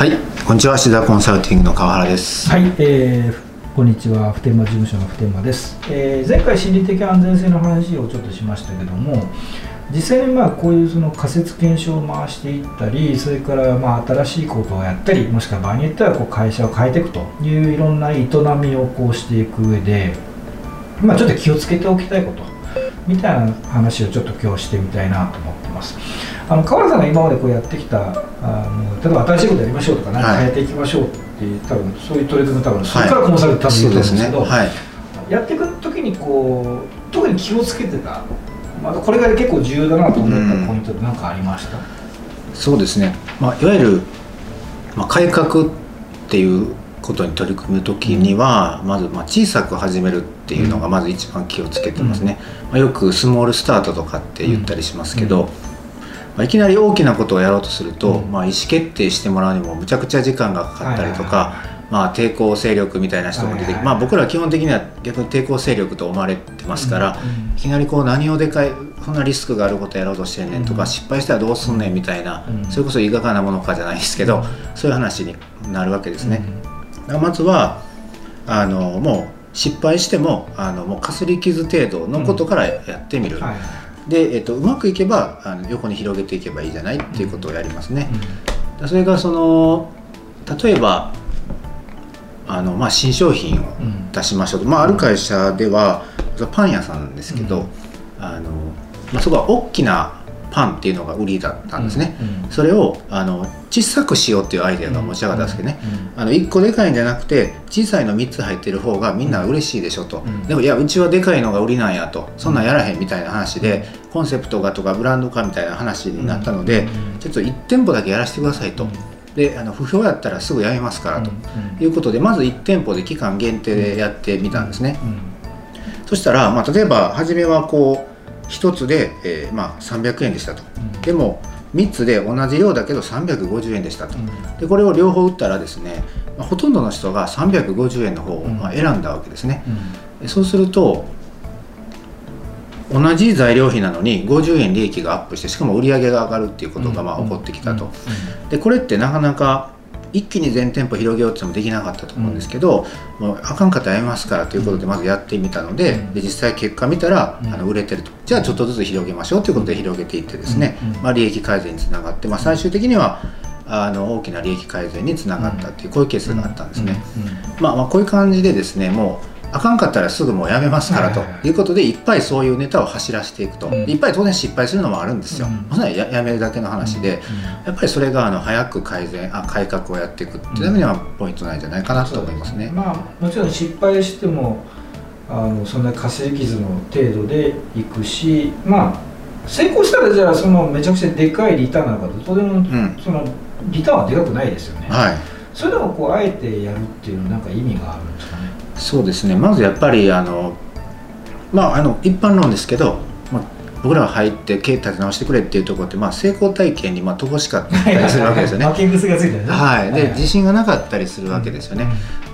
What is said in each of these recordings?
はい、こんにちは、シダコンサルティングの川原です。はい、えー、こんにちは、普天間事務所の普天間です、えー前回心理的安全性の話をちょっとしましたけども実際にまあこういうその仮説検証を回していったりそれからまあ新しいことをやったりもしくは場合によってはこう会社を変えていくといういろんな営みをこうしていく上で、まあ、ちょっと気をつけておきたいことみたいな話をちょっと今日してみたいなと思ってます。あの川原さんが今までこうやってきたあの例えば新しいことやりましょうとか何かはい変えていきましょうっていう、多分そういう取り組み多分それからコンサル多分言うと思うんですけど、はい、やっていく時にこう特に気をつけてた、まあ、これが結構重要だなと思ったポイントって何かありました、そうですね。まあいわゆるまあ改革っていうことに取り組むときには、まずまあ小さく始めるっていうのがまず一番気をつけてますね。まあよくスモールスタートとかって言ったりしますけど。うん。まあ、いきなり大きなことをやろうとすると、うん。まあ、意思決定してもらうにもむちゃくちゃ時間がかかったりとか、まあ、抵抗勢力みたいな人も出てまあ、僕らは基本的には逆に抵抗勢力と思われてますから、うんいきなりこう何をでかいそんなリスクがあることやろうとしてんねんとか、うん。失敗したらどうすんねんみたいな、うん。それこそいかがなものかじゃないですけど、うんそういう話になるわけですね。だからまずはあのもう失敗してもあのもうかすり傷程度のことからやってみる、うんはい。で、えっとうまくいけばあの横に広げていけばいいじゃないっていうことをやりますね。うそれがその例えばあの、まあ、新商品をん。出しましょうと、まあ、ある会社ではパン屋さんですけど、うん。あのまあ、そこは大きなパンっていうのが売りだったんですね、うんそれをあの小さくしようっていうアイデアが持ち上がったんですけどね、うん。あの1個でかいんじゃなくて小さいの3つ入ってる方がみんな嬉しいでしょと、うん。でもいやうちはでかいのが売りなんやと。そんなんやらへんみたいな話で、コンセプトがとかブランド化みたいな話になったので、うん。ちょっと1店舗だけやらせてくださいと、うん。であの不評やったらすぐやめますからと。うん。いうことでまず1店舗で期間限定でやってみたんですね、うん。そしたら、まあ、例えば初めはこう1つで、えーまあ、300円でしたと。うん。でも3つで同じ量だけど350円でしたと。うん。でこれを両方売ったらですね、まあほとんどの人が350円の方をうん。まあ選んだわけですね、うん。でそうすると同じ材料費なのに50円利益がアップしてしかも売り上げが上がるっていうことがまあ起こってきたと、でこれってなかなか一気に全店舗広げようってもできなかったと思うんですけど、もうあかんかったらやめますからということでまずやってみたので,、うん。で実際結果見たら、うん。あの売れてると。じゃあちょっとずつ広げましょうということで広げていってですね、うん。うんまあ、利益改善につながって、まあ、最終的にはあの大きな利益改善につながったっていうこういうケースがあったんですね。うん。うん。まあ、まあこういう感じでですねもうあかんかったらすぐもうやめますからとはいうことでいっぱいそういうネタを走らせていくと、うん。いっぱい当然失敗するのもあるんですよ、うん。そんなのややめるだけの話で、やっぱりそれがあの早く改善あ改革をやっていくっていうためにはポイントなんじゃないかなと思いますね。まあもちろん失敗してもあのそんなかすり傷の程度でいくしまあ成功したらじゃあそのめちゃくちゃでかいリターンなのかととても、ん。そのリターンはでかくないですよね、はい。それでもこうあえてやるっていうのはなんか意味があるんですか？ねそうですね。まずやっぱりあのまああの一般論ですけど、まあ、僕らが入って経営立て直してくれっていうところって、まあ、成功体験にまあ乏しかったりするわけですよね。負け癖がついてるね。はい、で自信がなかったりするわけですよね。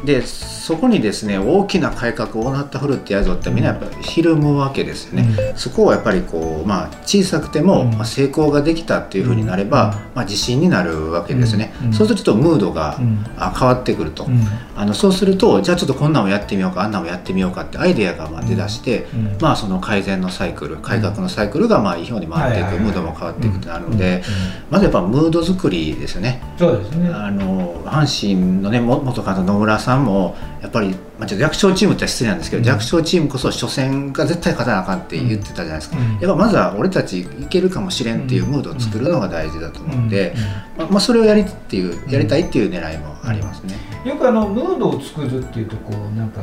うでそこにですね大きな改革を行ったフルってやるぞってみんなやっぱりひるむわけですよね、そこをやっぱりこう、まあ、小さくても、うん。まあ、成功ができたっていうふうになれば、うん。まあ、自信になるわけですよね、うん。そうするとちょっとムードが、変わってくると、うん。あのそうするとじゃあちょっとこんなんをやってみようかあんなんをやってみようかってアイデアがまあ出だして、うん。まあ、その改善のサイクル改革のサイクルがまあいい方に回っていく、はいはいはいムードも変わっていくってなるので、うん。うん。まずやっぱムード作りですよね。そうですね。あの阪神のねも元監督野村さんもやっぱり、まあ、ちょっと弱小チームっては失礼なんですけど、うん。弱小チームこそ初戦が絶対勝たなあかんって言ってたじゃないですか、うん。やっぱまずは俺たちいけるかもしれんっていうムードを作るのが大事だと思うんで、うん。まあまあ、それをやりっていうやりたいっていう狙いもありますね。よくあのムードを作るっていうとこうなんか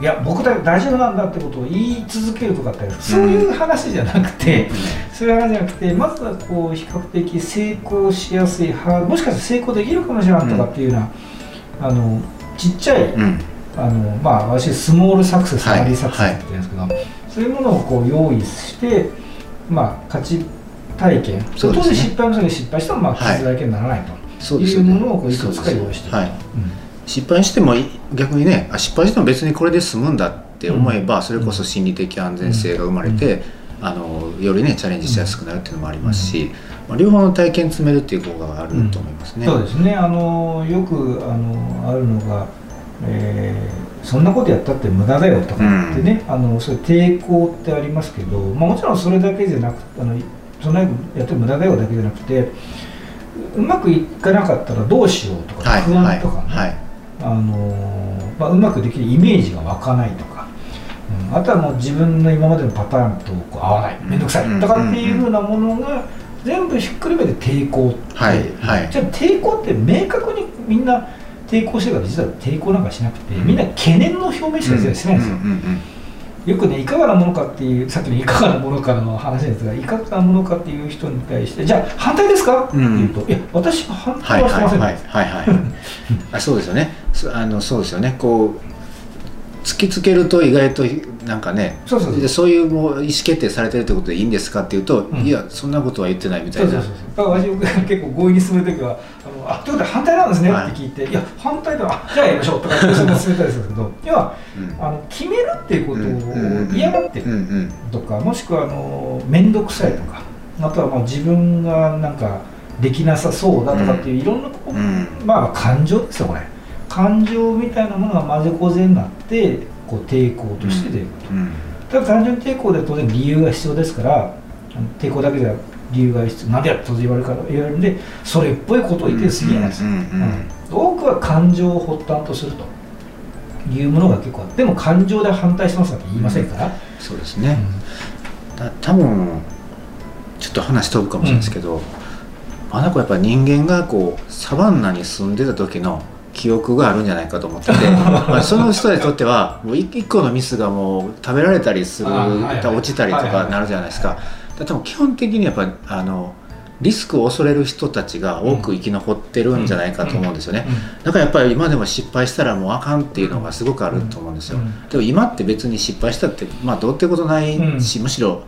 いや僕だ大丈夫なんだってことを言い続けるとかってそういう話じゃなくて、そういう話じゃなくてまずはこう比較的成功しやすいハードもしかしたら成功できるかもしれないとかっていうような、あのちっちゃい、うん。あのまあ私スモールサクセスはい。ハリーサクセスって言うんですけど、そういうものをこう用意してまあ勝ち体験。そうですね。当然失敗もそれで失敗してもまあはい。傷だけにならないと。いそうものをこういくつか用意して。るとはい失敗してもい逆にねあ失敗しても別にこれで済むんだって思えば、それこそ心理的安全性が生まれて、あのよりねチャレンジしやすくなるっていうのもありますし、まあ、両方の体験詰めるっていう効果があると思いますね。そうですねあのよくあのあるのが、えー、そんなことやったって無駄だよとかってね、あのそれ抵抗ってありますけど、まあ、もちろんそれだけじゃなくあのそんなやって無駄だよだけじゃなくてうまくいかなかったらどうしようとか、不安とかね、はいはい、あのまあ、うまくできるイメージが湧かないとか。あとはもう自分の今までのパターンとこう合わない。面倒くさい。とかっていうふうなものが全部ひっくるめて抵抗って、はい。はい、じゃあ抵抗って明確にみんな抵抗してるから実は抵抗なんかしなくてみんな懸念の表明しかしないんですよ。よくねいかがなものかっていうさっきのいかがなものかの話ですがいかがなものかっていう人に対してじゃあ反対ですか、って言うといや私は反対はしてません。はい。はい。はい、はい、あそうですよねあのそうですよねこう突きつけると意外となんかねそうそうそう。そういうもう意思決定されてるってことでいいんですかっていうと、うん、いやそんなことは言ってないみたいな。そうそうそう。だから私結構合意に進める時は「あのあということで反対なんですね」って聞いて「はい、いや反対だあじゃあやりましょう」とかって進めたりするんですけど要は、うん、あの決めるっていうことを嫌がってるとか、もしくはあの面倒くさいとかあとはまあ自分がなんかできなさそうだとかっていういろんな、うん、まあ感情ですよこれ。感情みたいなものが混ぜこぜになってこう抵抗として出る。と、うん、ただ単純に抵抗で当然理由が必要ですから抵抗だけじゃ理由が必要なんでや当然言われるから言われるんでそれっぽいことを言って過ぎないです、多くは感情を発端とすると。いうものが結構あってでも感情で反対しますなんて言いませんから、うん、そうですね、うん、多分ちょっと話飛ぶかもしれないですけど、うん、あの子やっぱ人間がこうサバンナに住んでた時の記憶があるんじゃないかと思ってて まあその人にとってはもう1個のミスがもう食べられたりする、落ちたりとかなるじゃないですか。多分基本的にやっぱあのリスクを恐れる人たちが多く生き残ってるんじゃないかと思うんですよね、だからやっぱり今でも失敗したらもうあかんっていうのがすごくあると思うんですよ、でも今って別に失敗したってまあどうってことないし、むしろ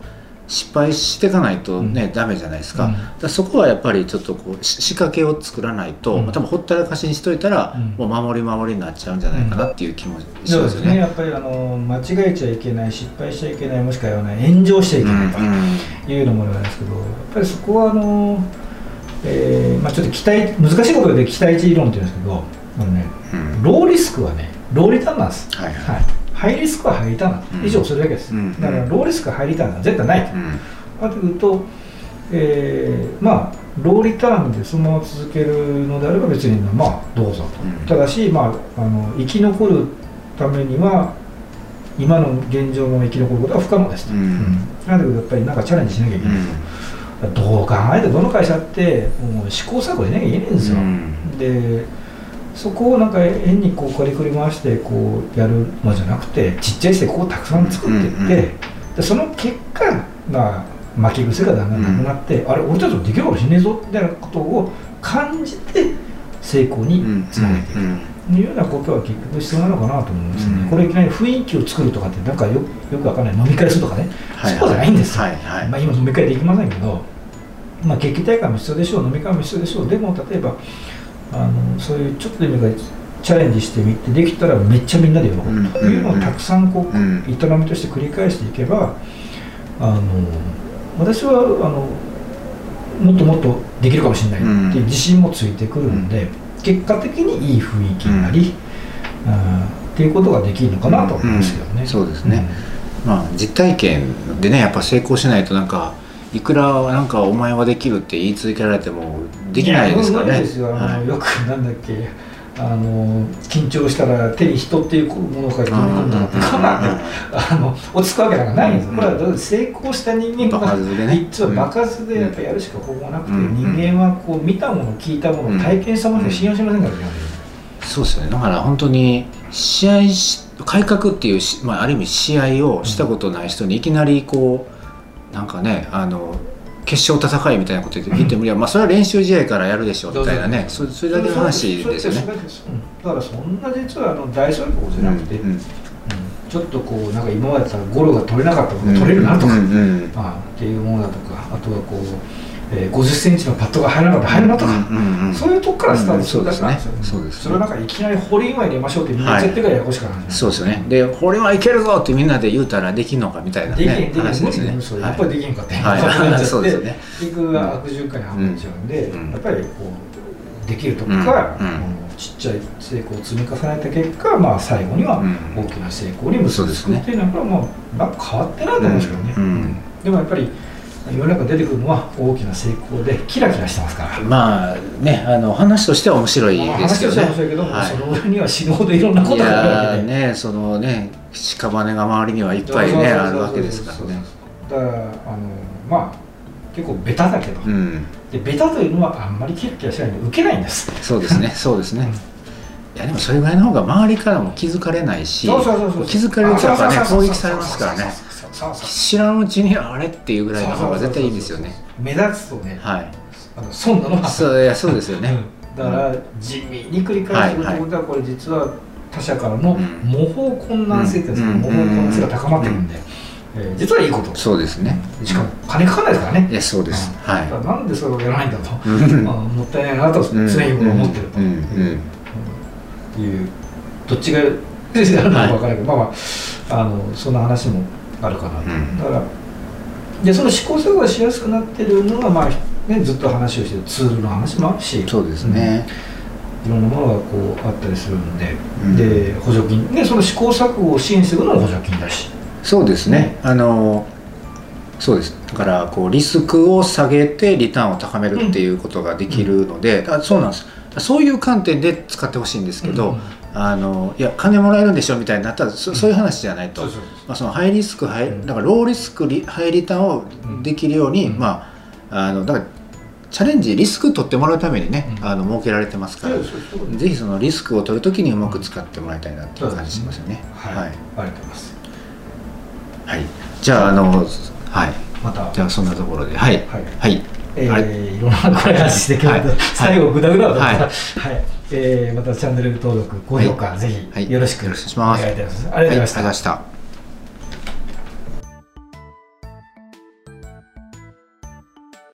失敗していかないとね、うん、ダメじゃないですか,、だそこはやっぱりちょっとこう仕掛けを作らないと、うん、多分ほったらかしにしといたら、うん、もう守り守りになっちゃうんじゃないかなっていう気もしますよね。そうですね。やっぱりあの間違えちゃいけない失敗しちゃいけないもしくは、ね、炎上しちゃいけないというのもあるんですけどやっぱりそこはあの、えーまあ、ちょっと期待難しいことで期待値理論っていうんですけどあの、ねローリスクはねローリターンなんです。はい、はいハイリスクはハイリターン以上それだけです、だからローリスクハイリターンは絶対ないと、かというと、えー、まあローリターンでそのまま続けるのであれば別にまあどうぞと、ただし、まあ、あの生き残るためには今の現状も生き残ることは不可能ですと、うん、だけどやっぱりなんかチャレンジしなきゃいけない。と、どう考えてどの会社ってもう試行錯誤でなきゃいけないんですよ、でそこをなんか変にこうこりくり回してこうやるのじゃなくてちっちゃいしてこうたくさん作っていって、うんうん、でその結果が巻き癖がだんだんなくなって、うん、あれ俺たちもできるかもしれねえぞみたいなことを感じて成功につなげていく。というようなことは結局必要なのかなと思いますね、うん、これいきなり雰囲気を作るとかってなんかよよくわかんない。飲み会するとかね、はいはい、そうじゃないんですよ、はいはい、まあ、今飲み会できませんけど、まあ、決起大会も必要でしょう。飲み会も必要でしょう。でも例えばあのそういうちょっとでもいいチャレンジしてみてできたらめっちゃみんなで喜ぶというのをたくさんこう、営みとして繰り返していけばあの私はあのもっともっとできるかもしれないっていう自信もついてくるので、結果的にいい雰囲気になり、うん、っていうことができるのかなと思いますけどね。そうですね、まあ実体験でねやっぱ成功しないとなんかいくらなんかお前はできるって言い続けられてもできないですからね。はい、よくなんだっけあの緊張したら手に人っていうものが飛び込んだとかあの落ち着くわけなんかないんです、これは成功した人間が実は場数でやっぱやるしか方法なくて、人間はこう見たもの聞いたもの体験したものを信用しませんからね、そうですよね。だから本当に試合改革っていう、まあ、ある意味試合をしたことない人にいきなりこうなんかねあの決勝戦いみたいなこと言っても、いやまあそれは練習試合からやるでしょうみたいなね。そそれだけの話ですよね。だからそんな実はあの大それたことじゃなくて、うん。うん、ちょっとこうなんか今までたらゴロが取れなかったことが取れるなとか、うんうん、あっていうものだとかあとはこうえー、50センチのパッドが入らなかった。入らなとか、そういうとこからスタートするだけなんですよ、うんそうですねそうですそれをなんかいきなりホールインワン入れましょうってみんな言ってからややこしくなるんそうですよね。でこれはいけるぞってみんなで言うたらできんのかみたいなできへんね。できへん話ですね。やっぱりできへんかって、はい。そうですよね。結局悪循環にはまっちゃうんで、うん。やっぱりこうできるとこから、ちっちゃい成功を積み重ねた結果、まあ、最後にはうん。大きな成功に結びつくっていうのはこれはもう変わってないと思うんですけどね、でもやっぱり世の中出てくるのは大きな成功でキラキラしてますから。まあねあの話としては面白いですけどねしては面白いけど、はい。その裏には死ぬほどいろんなこいとがある。わけで、ねそのね屍が周りにはいっぱいねあるわけですからね。だからあのまあ結構ベタだけど、うん。でベタというのはあんまりキラキラしないんで受けないんです。そうですねそうですね。いやでもそれぐらいの方が周りからも気づかれないし気づかれるとやっぱねあそうそうそうそう。攻撃されますからね知らんうちにあれっていうぐらいの方が絶対いいですよね。目立つとねはい。あの損なのは。そういやそうですよね。うん。だから地味に繰り返してるってことはこれ実は他者からのうん。模倣困難性っていうんですかうん模倣困難性が高まってるんで、えー実はいいこと。そうですね。しかも金かかんないですからね。いやそうです。うん。はだからなんでそれをやらないんだと、まあ、もったいないなと常に僕は思ってると。うん。いう,、うん。いうどっちが 分からないけど、まあまああのそんな話もあるかなと、うん。だからでその試行錯誤がしやすくなってるのが、まあね、ずっと話をしてるツールの話もあるし。そうですね。いろんなものがこうあったりするんで、うん。で補助金。でその試行錯誤を支援していくのも補助金だし。そうですね。あのそうです。だからこうリスクを下げてリターンを高めるっていうことができるので、あそうなんです。そういう観点で使ってほしいんですけど、うんあのいや金もらえるんでしょみたいになったらそそういう話じゃないと、まあ、そのハイリスクハイうん。だからローリスクリハイリターンをできるように、うん。まああのだからチャレンジリスク取ってもらうためにね、うん。あの設けられてますから、ぜひそのリスクを取るときにうまく使ってもらいたいなっていう感じしますよね。はい、はい。ありがとうございます。はい、じゃああのはい。また。じゃあそんなところで。はい。はい。はい、えーはい。いろんなこれ話してきました、はい。最後グダグダだった。はい。はい、えーまたチャンネル登録高評価、はい。ぜはい。ひよろしくお願いします。お願いいたします。ありがとうございました。